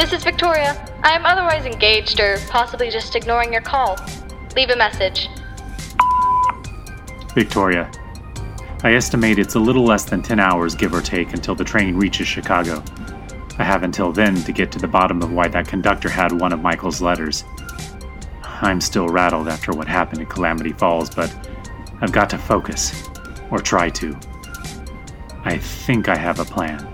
This is Victoria. I am otherwise engaged or possibly just ignoring your call. Leave a message. Victoria. I estimate it's a little less than 10 hours, give or take, until the train reaches Chicago. I have until then to get to the bottom of why that conductor had one of Michael's letters. I'm still rattled after what happened in Calamity Falls, but I've got to focus. Or try to. I think I have a plan.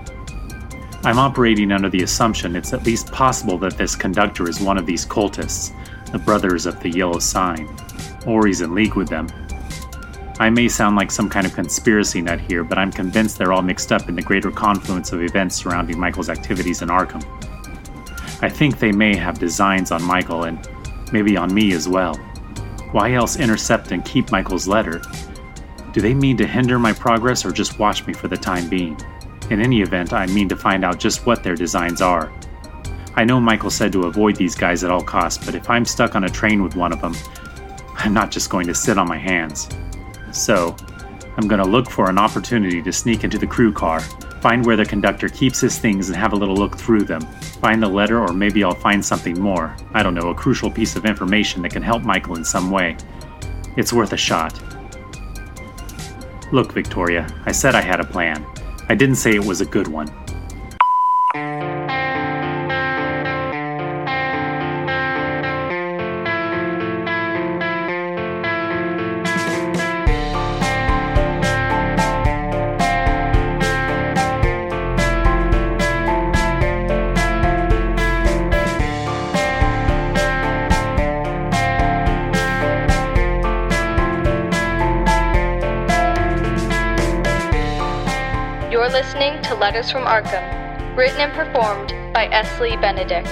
I'm operating under the assumption it's at least possible that this conductor is one of these cultists, the Brothers of the Yellow Sign, or he's in league with them. I may sound like some kind of conspiracy nut here, but I'm convinced they're all mixed up in the greater confluence of events surrounding Michael's activities in Arkham. I think they may have designs on Michael and maybe on me as well. Why else intercept and keep Michael's letter? Do they mean to hinder my progress or just watch me for the time being? In any event, I mean to find out just what their designs are. I know Michael said to avoid these guys at all costs, but if I'm stuck on a train with one of them, I'm not just going to sit on my hands. So, I'm going to look for an opportunity to sneak into the crew car, find where the conductor keeps his things and have a little look through them, find the letter, or maybe I'll find something more. I don't know, a crucial piece of information that can help Michael in some way. It's worth a shot. Look, Victoria, I said I had a plan. I didn't say it was a good one. From Arkham, written and performed by S. Lee Benedict.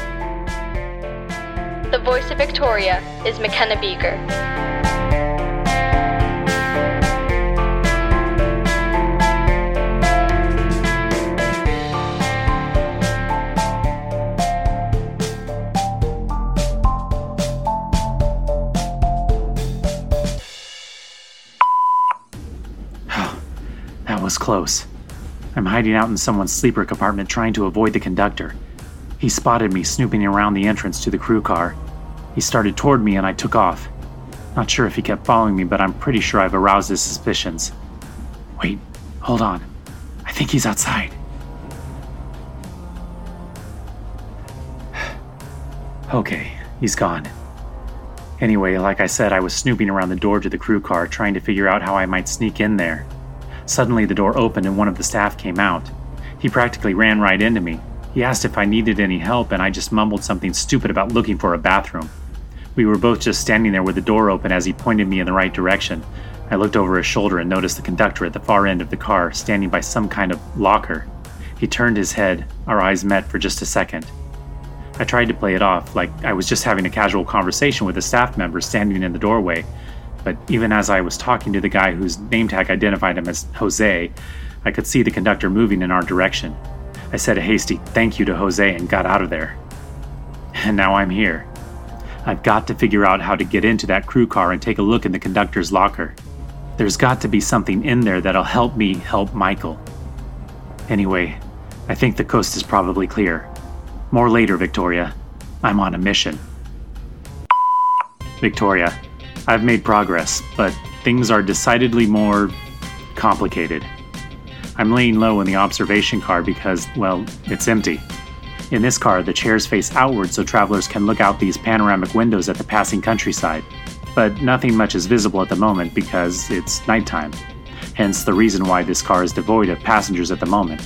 The voice of Victoria is McKenna Beeger. That was close. I'm hiding out in someone's sleeper compartment trying to avoid the conductor. He spotted me snooping around the entrance to the crew car. He started toward me and I took off. Not sure if he kept following me, but I'm pretty sure I've aroused his suspicions. Wait, hold on. I think he's outside. okay, he's gone. Anyway, like I said, I was snooping around the door to the crew car trying to figure out how I might sneak in there. Suddenly, the door opened and one of the staff came out. He practically ran right into me. He asked if I needed any help, and I just mumbled something stupid about looking for a bathroom. We were both just standing there with the door open as he pointed me in the right direction. I looked over his shoulder and noticed the conductor at the far end of the car, standing by some kind of locker. He turned his head. Our eyes met for just a second. I tried to play it off, like I was just having a casual conversation with a staff member standing in the doorway, but even as I was talking to the guy whose name tag identified him as Jose, I could see the conductor moving in our direction. I said a hasty thank you to Jose and got out of there. And now I'm here. I've got to figure out how to get into that crew car and take a look in the conductor's locker. There's got to be something in there that'll help me help Michael. Anyway, I think the coast is probably clear. More later, Victoria. I'm on a mission. Victoria, I've made progress, but things are decidedly more complicated. I'm laying low in the observation car because, well, it's empty. In this car, the chairs face outward so travelers can look out these panoramic windows at the passing countryside. But nothing much is visible at the moment because it's nighttime. Hence the reason why this car is devoid of passengers at the moment.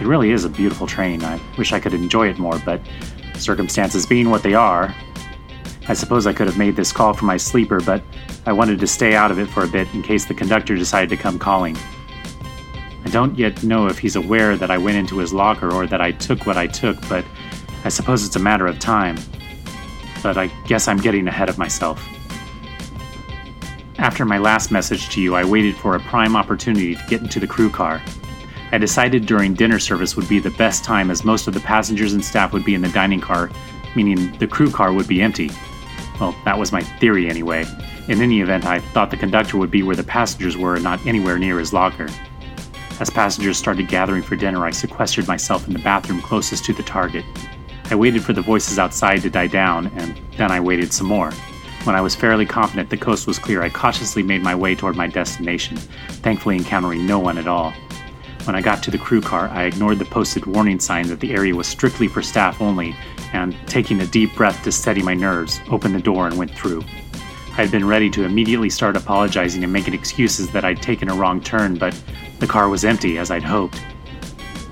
It really is a beautiful train. I wish I could enjoy it more, but circumstances being what they are, I suppose I could have made this call from my sleeper, but I wanted to stay out of it for a bit in case the conductor decided to come calling. I don't yet know if he's aware that I went into his locker or that I took what I took, but I suppose it's a matter of time. But I guess I'm getting ahead of myself. After my last message to you, I waited for a prime opportunity to get into the crew car. I decided during dinner service would be the best time as most of the passengers and staff would be in the dining car, meaning the crew car would be empty. Well, that was my theory anyway. In any event, I thought the conductor would be where the passengers were and not anywhere near his locker. As passengers started gathering for dinner, I sequestered myself in the bathroom closest to the target. I waited for the voices outside to die down, and then I waited some more. When I was fairly confident the coast was clear, I cautiously made my way toward my destination, thankfully encountering no one at all. When I got to the crew car, I ignored the posted warning sign that the area was strictly for staff only, and, taking a deep breath to steady my nerves, opened the door and went through. I had been ready to immediately start apologizing and making excuses that I'd taken a wrong turn, but the car was empty, as I'd hoped.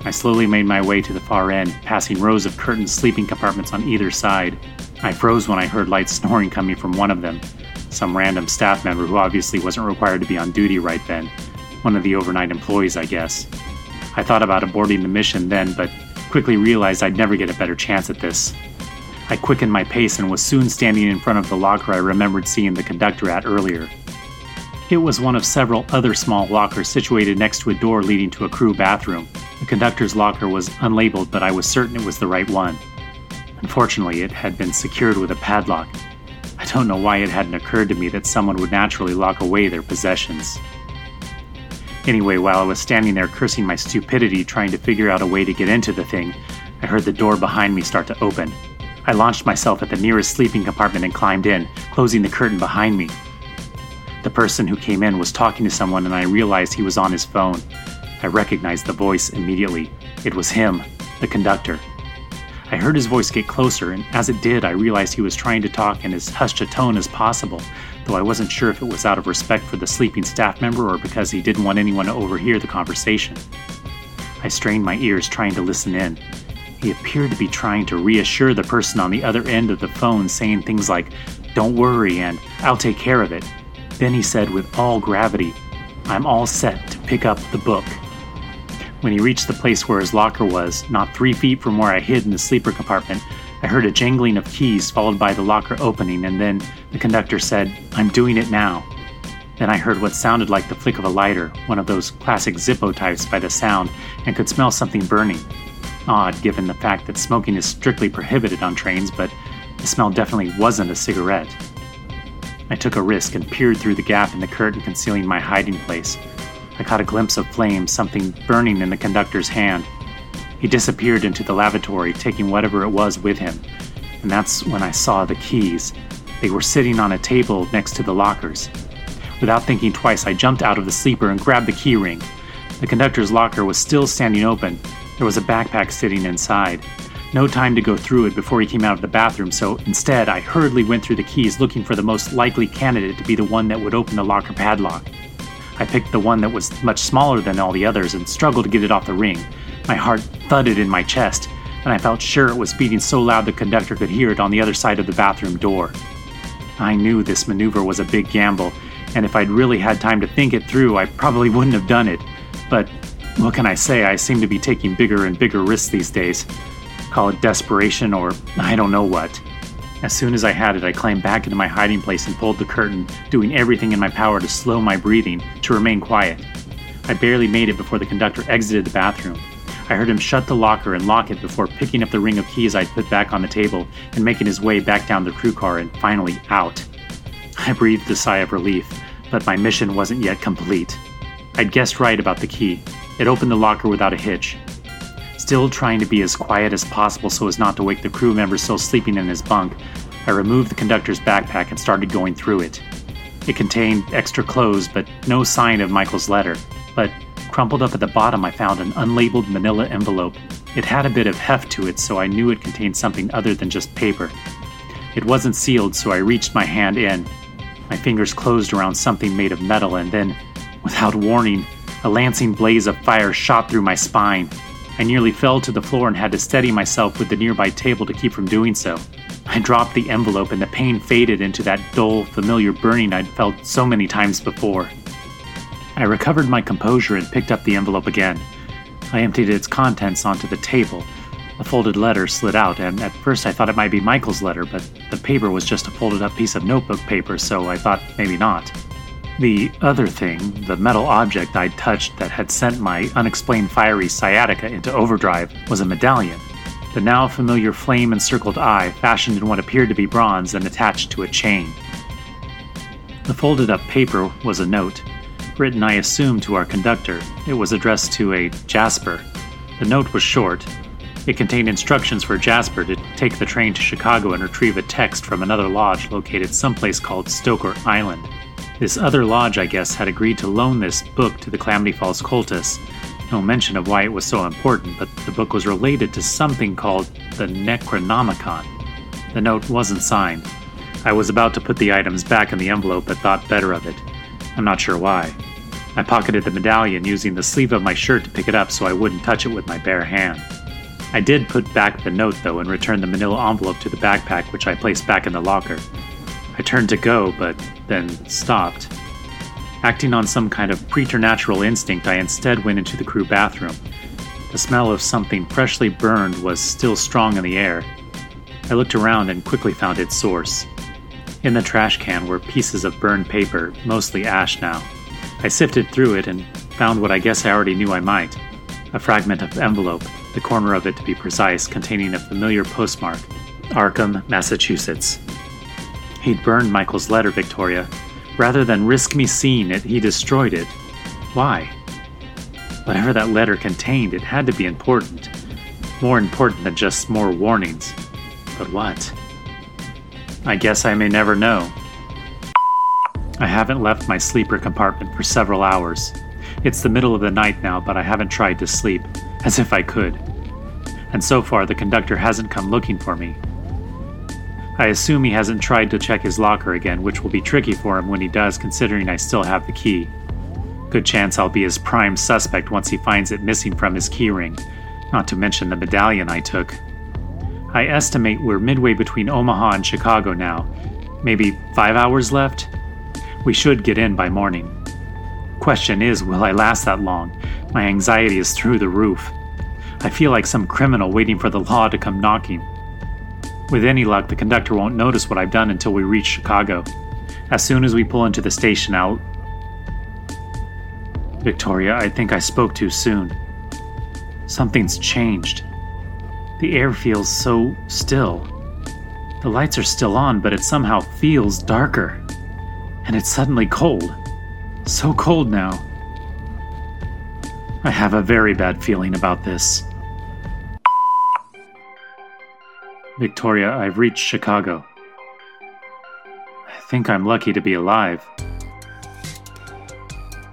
I slowly made my way to the far end, passing rows of curtained sleeping compartments on either side. I froze when I heard light snoring coming from one of them. Some random staff member who obviously wasn't required to be on duty right then. One of the overnight employees, I guess. I thought about aborting the mission then, but quickly realized I'd never get a better chance at this. I quickened my pace and was soon standing in front of the locker I remembered seeing the conductor at earlier. It was one of several other small lockers situated next to a door leading to a crew bathroom. The conductor's locker was unlabeled, but I was certain it was the right one. Unfortunately, it had been secured with a padlock. I don't know why it hadn't occurred to me that someone would naturally lock away their possessions. Anyway, while I was standing there cursing my stupidity trying to figure out a way to get into the thing, I heard the door behind me start to open. I launched myself at the nearest sleeping compartment and climbed in, closing the curtain behind me. The person who came in was talking to someone, and I realized he was on his phone. I recognized the voice immediately. It was him, the conductor. I heard his voice get closer, and as it did, I realized he was trying to talk in as hushed a tone as possible, though I wasn't sure if it was out of respect for the sleeping staff member or because he didn't want anyone to overhear the conversation. I strained my ears trying to listen in. He appeared to be trying to reassure the person on the other end of the phone, saying things like, Don't worry, and I'll take care of it. Then he said with all gravity, I'm all set to pick up the book. When he reached the place where his locker was, not three feet from where I hid in the sleeper compartment, I heard a jangling of keys followed by the locker opening, and then the conductor said, I'm doing it now. Then I heard what sounded like the flick of a lighter, one of those classic Zippo types by the sound, and could smell something burning. Odd given the fact that smoking is strictly prohibited on trains, but the smell definitely wasn't a cigarette. I took a risk and peered through the gap in the curtain concealing my hiding place. I caught a glimpse of flame, something burning in the conductor's hand. He disappeared into the lavatory, taking whatever it was with him. And that's when I saw the keys. They were sitting on a table next to the lockers. Without thinking twice, I jumped out of the sleeper and grabbed the key ring. The conductor's locker was still standing open. There was a backpack sitting inside. No time to go through it before he came out of the bathroom, so instead, I hurriedly went through the keys looking for the most likely candidate to be the one that would open the locker padlock. I picked the one that was much smaller than all the others and struggled to get it off the ring. My heart thudded in my chest, and I felt sure it was beating so loud the conductor could hear it on the other side of the bathroom door. I knew this maneuver was a big gamble, and if I'd really had time to think it through, I probably wouldn't have done it. But what can I say? I seem to be taking bigger and bigger risks these days. Call it desperation or I don't know what. As soon as I had it, I climbed back into my hiding place and pulled the curtain, doing everything in my power to slow my breathing, to remain quiet. I barely made it before the conductor exited the bathroom. I heard him shut the locker and lock it before picking up the ring of keys I'd put back on the table and making his way back down the crew car and finally out. I breathed a sigh of relief, but my mission wasn't yet complete. I'd guessed right about the key. It opened the locker without a hitch. Still trying to be as quiet as possible so as not to wake the crew member still sleeping in his bunk, I removed the conductor's backpack and started going through it. It contained extra clothes, but no sign of Michael's letter. But crumpled up at the bottom, I found an unlabeled manila envelope. It had a bit of heft to it, so I knew it contained something other than just paper. It wasn't sealed, so I reached my hand in. My fingers closed around something made of metal, and then, without warning, a lancing blaze of fire shot through my spine. I nearly fell to the floor and had to steady myself with the nearby table to keep from doing so. I dropped the envelope and the pain faded into that dull, familiar burning I'd felt so many times before. I recovered my composure and picked up the envelope again. I emptied its contents onto the table. A folded letter slid out, and at first I thought it might be Michael's letter, but the paper was just a folded up piece of notebook paper, so I thought maybe not. The other thing, the metal object I'd touched that had sent my unexplained fiery sciatica into overdrive, was a medallion. The now familiar flame encircled eye fashioned in what appeared to be bronze and attached to a chain. The folded up paper was a note. Written, I assume, to our conductor. It was addressed to a Jasper. The note was short. It contained instructions for Jasper to take the train to Chicago and retrieve a text from another lodge located someplace called Stoker Island. This other lodge, I guess, had agreed to loan this book to the Calamity Falls cultists. No mention of why it was so important, but the book was related to something called the Necronomicon. The note wasn't signed. I was about to put the items back in the envelope but thought better of it. I'm not sure why. I pocketed the medallion using the sleeve of my shirt to pick it up so I wouldn't touch it with my bare hand. I did put back the note though and returned the manila envelope to the backpack, which I placed back in the locker. I turned to go, but then stopped. Acting on some kind of preternatural instinct, I instead went into the crew bathroom. The smell of something freshly burned was still strong in the air. I looked around and quickly found its source. In the trash can were pieces of burned paper, mostly ash now. I sifted through it and found what I guess I already knew I might a fragment of envelope, the corner of it to be precise, containing a familiar postmark Arkham, Massachusetts. He'd burned Michael's letter, Victoria. Rather than risk me seeing it, he destroyed it. Why? Whatever that letter contained, it had to be important. More important than just more warnings. But what? I guess I may never know. I haven't left my sleeper compartment for several hours. It's the middle of the night now, but I haven't tried to sleep, as if I could. And so far, the conductor hasn't come looking for me. I assume he hasn't tried to check his locker again, which will be tricky for him when he does, considering I still have the key. Good chance I'll be his prime suspect once he finds it missing from his keyring, not to mention the medallion I took. I estimate we're midway between Omaha and Chicago now. Maybe five hours left? We should get in by morning. Question is, will I last that long? My anxiety is through the roof. I feel like some criminal waiting for the law to come knocking. With any luck, the conductor won't notice what I've done until we reach Chicago. As soon as we pull into the station, I'll. Victoria, I think I spoke too soon. Something's changed. The air feels so still. The lights are still on, but it somehow feels darker. And it's suddenly cold. So cold now. I have a very bad feeling about this. Victoria, I've reached Chicago. I think I'm lucky to be alive.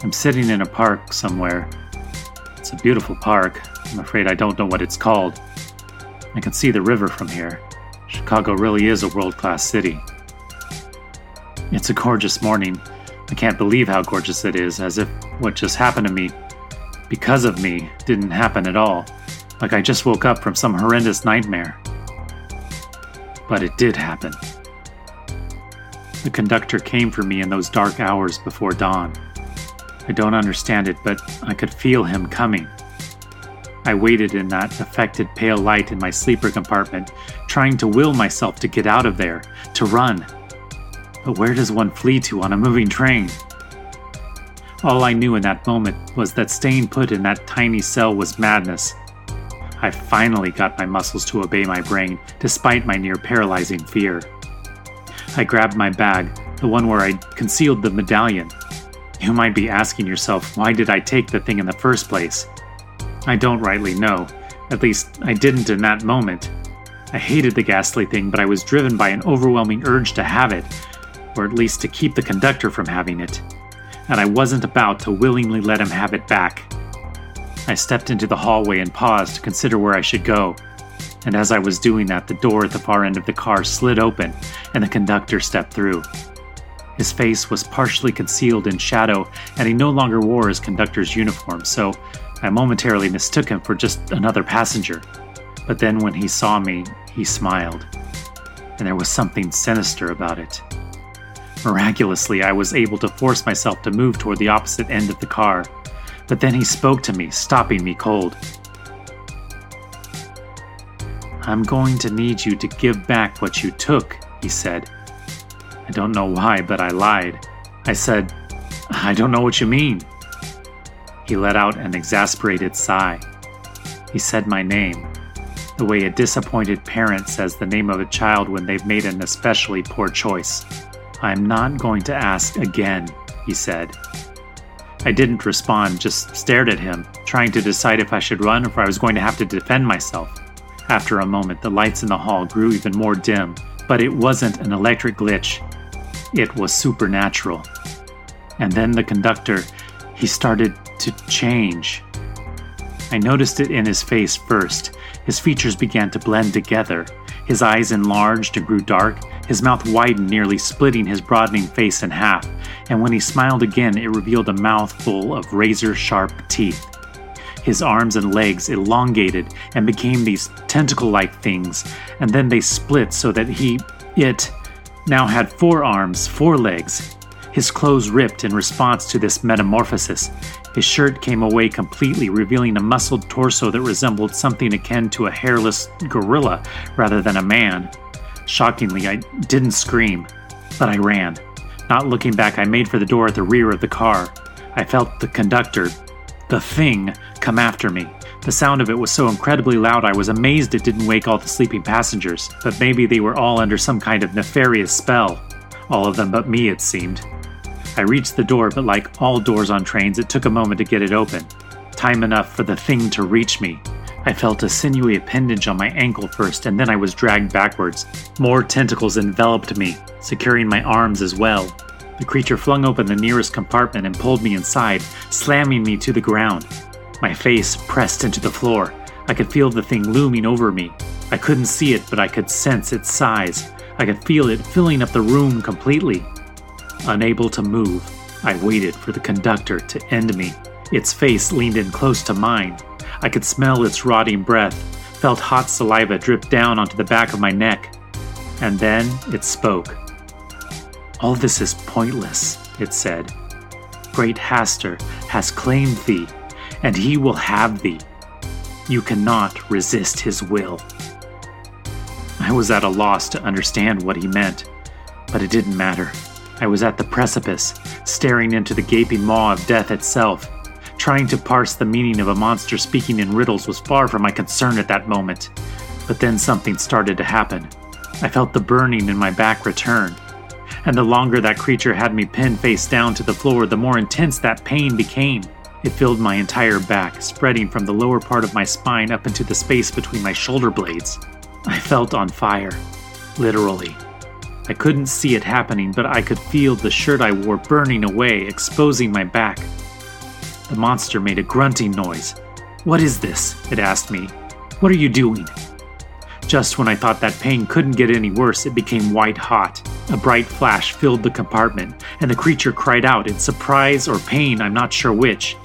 I'm sitting in a park somewhere. It's a beautiful park. I'm afraid I don't know what it's called. I can see the river from here. Chicago really is a world class city. It's a gorgeous morning. I can't believe how gorgeous it is, as if what just happened to me, because of me, didn't happen at all. Like I just woke up from some horrendous nightmare. But it did happen. The conductor came for me in those dark hours before dawn. I don't understand it, but I could feel him coming. I waited in that affected pale light in my sleeper compartment, trying to will myself to get out of there, to run. But where does one flee to on a moving train? All I knew in that moment was that staying put in that tiny cell was madness. I finally got my muscles to obey my brain, despite my near paralyzing fear. I grabbed my bag, the one where I'd concealed the medallion. You might be asking yourself, why did I take the thing in the first place? I don't rightly know. At least, I didn't in that moment. I hated the ghastly thing, but I was driven by an overwhelming urge to have it, or at least to keep the conductor from having it. And I wasn't about to willingly let him have it back. I stepped into the hallway and paused to consider where I should go. And as I was doing that, the door at the far end of the car slid open, and the conductor stepped through. His face was partially concealed in shadow, and he no longer wore his conductor's uniform, so I momentarily mistook him for just another passenger. But then when he saw me, he smiled. And there was something sinister about it. Miraculously, I was able to force myself to move toward the opposite end of the car. But then he spoke to me, stopping me cold. I'm going to need you to give back what you took, he said. I don't know why, but I lied. I said, I don't know what you mean. He let out an exasperated sigh. He said my name, the way a disappointed parent says the name of a child when they've made an especially poor choice. I'm not going to ask again, he said. I didn't respond, just stared at him, trying to decide if I should run or if I was going to have to defend myself. After a moment, the lights in the hall grew even more dim, but it wasn't an electric glitch. It was supernatural. And then the conductor, he started to change. I noticed it in his face first. His features began to blend together. His eyes enlarged and grew dark, his mouth widened, nearly splitting his broadening face in half, and when he smiled again, it revealed a mouth full of razor sharp teeth. His arms and legs elongated and became these tentacle like things, and then they split so that he, it, now had four arms, four legs. His clothes ripped in response to this metamorphosis. His shirt came away completely, revealing a muscled torso that resembled something akin to a hairless gorilla rather than a man. Shockingly, I didn't scream, but I ran. Not looking back, I made for the door at the rear of the car. I felt the conductor, the thing, come after me. The sound of it was so incredibly loud I was amazed it didn't wake all the sleeping passengers, but maybe they were all under some kind of nefarious spell. All of them but me, it seemed. I reached the door, but like all doors on trains, it took a moment to get it open. Time enough for the thing to reach me. I felt a sinewy appendage on my ankle first, and then I was dragged backwards. More tentacles enveloped me, securing my arms as well. The creature flung open the nearest compartment and pulled me inside, slamming me to the ground. My face pressed into the floor. I could feel the thing looming over me. I couldn't see it, but I could sense its size. I could feel it filling up the room completely. Unable to move, I waited for the conductor to end me. Its face leaned in close to mine. I could smell its rotting breath, felt hot saliva drip down onto the back of my neck. And then it spoke. All this is pointless, it said. Great Hastur has claimed thee, and he will have thee. You cannot resist his will. I was at a loss to understand what he meant, but it didn't matter. I was at the precipice, staring into the gaping maw of death itself. Trying to parse the meaning of a monster speaking in riddles was far from my concern at that moment. But then something started to happen. I felt the burning in my back return. And the longer that creature had me pinned face down to the floor, the more intense that pain became. It filled my entire back, spreading from the lower part of my spine up into the space between my shoulder blades. I felt on fire. Literally. I couldn't see it happening, but I could feel the shirt I wore burning away, exposing my back. The monster made a grunting noise. What is this? It asked me. What are you doing? Just when I thought that pain couldn't get any worse, it became white hot. A bright flash filled the compartment, and the creature cried out in surprise or pain, I'm not sure which.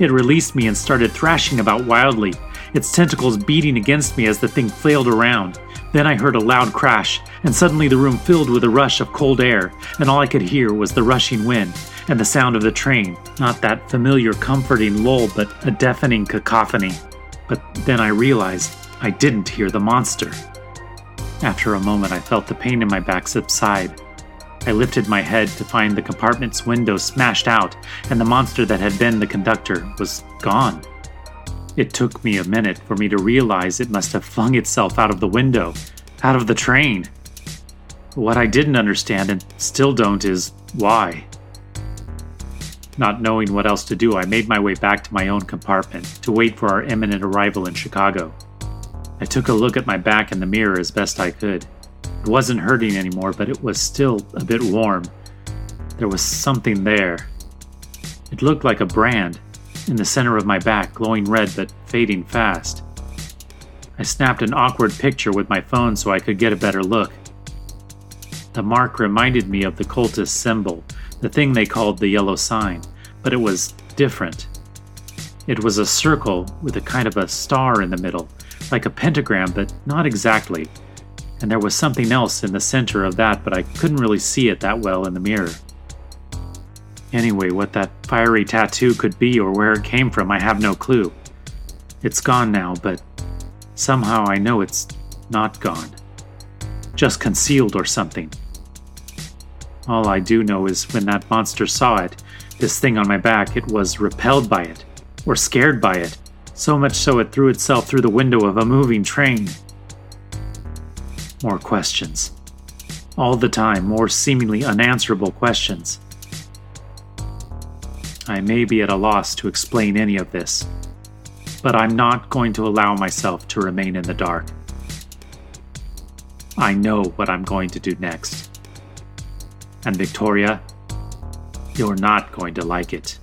It released me and started thrashing about wildly, its tentacles beating against me as the thing flailed around. Then I heard a loud crash, and suddenly the room filled with a rush of cold air, and all I could hear was the rushing wind and the sound of the train. Not that familiar, comforting lull, but a deafening cacophony. But then I realized I didn't hear the monster. After a moment, I felt the pain in my back subside. I lifted my head to find the compartment's window smashed out, and the monster that had been the conductor was gone. It took me a minute for me to realize it must have flung itself out of the window, out of the train. What I didn't understand and still don't is why. Not knowing what else to do, I made my way back to my own compartment to wait for our imminent arrival in Chicago. I took a look at my back in the mirror as best I could. It wasn't hurting anymore, but it was still a bit warm. There was something there. It looked like a brand, in the center of my back, glowing red but fading fast. I snapped an awkward picture with my phone so I could get a better look. The mark reminded me of the cultist symbol, the thing they called the yellow sign, but it was different. It was a circle with a kind of a star in the middle, like a pentagram, but not exactly. And there was something else in the center of that, but I couldn't really see it that well in the mirror. Anyway, what that fiery tattoo could be or where it came from, I have no clue. It's gone now, but somehow I know it's not gone. Just concealed or something. All I do know is when that monster saw it, this thing on my back, it was repelled by it, or scared by it, so much so it threw itself through the window of a moving train. More questions. All the time, more seemingly unanswerable questions. I may be at a loss to explain any of this, but I'm not going to allow myself to remain in the dark. I know what I'm going to do next. And Victoria, you're not going to like it.